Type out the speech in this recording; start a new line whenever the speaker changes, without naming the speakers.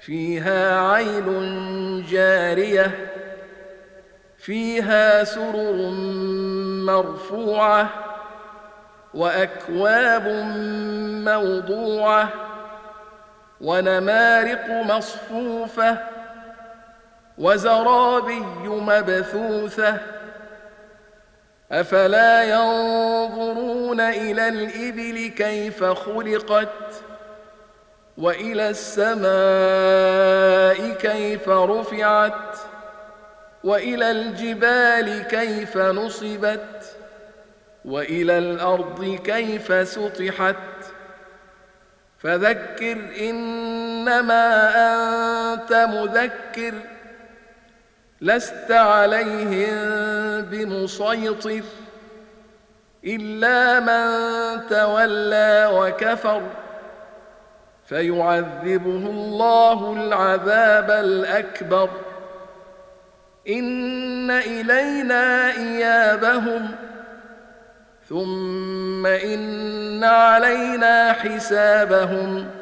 فيها عين جارية فيها سرر مرفوعة وأكواب موضوعة ونمارق مصفوفة وزرابي مبثوثة. أفلا ينظرون إلى الإبل كيف خلقت؟ وإلى السماء كيف رفعت وإلى الجبال كيف نصبت وإلى الأرض كيف سطحت فذكر إنما أنت مذكر لست عليهم بمسيطر إلا من تولى وكفر فيعذبه الله العذاب الأكبر. إن إلينا إيابهم. ثم إن علينا حسابهم.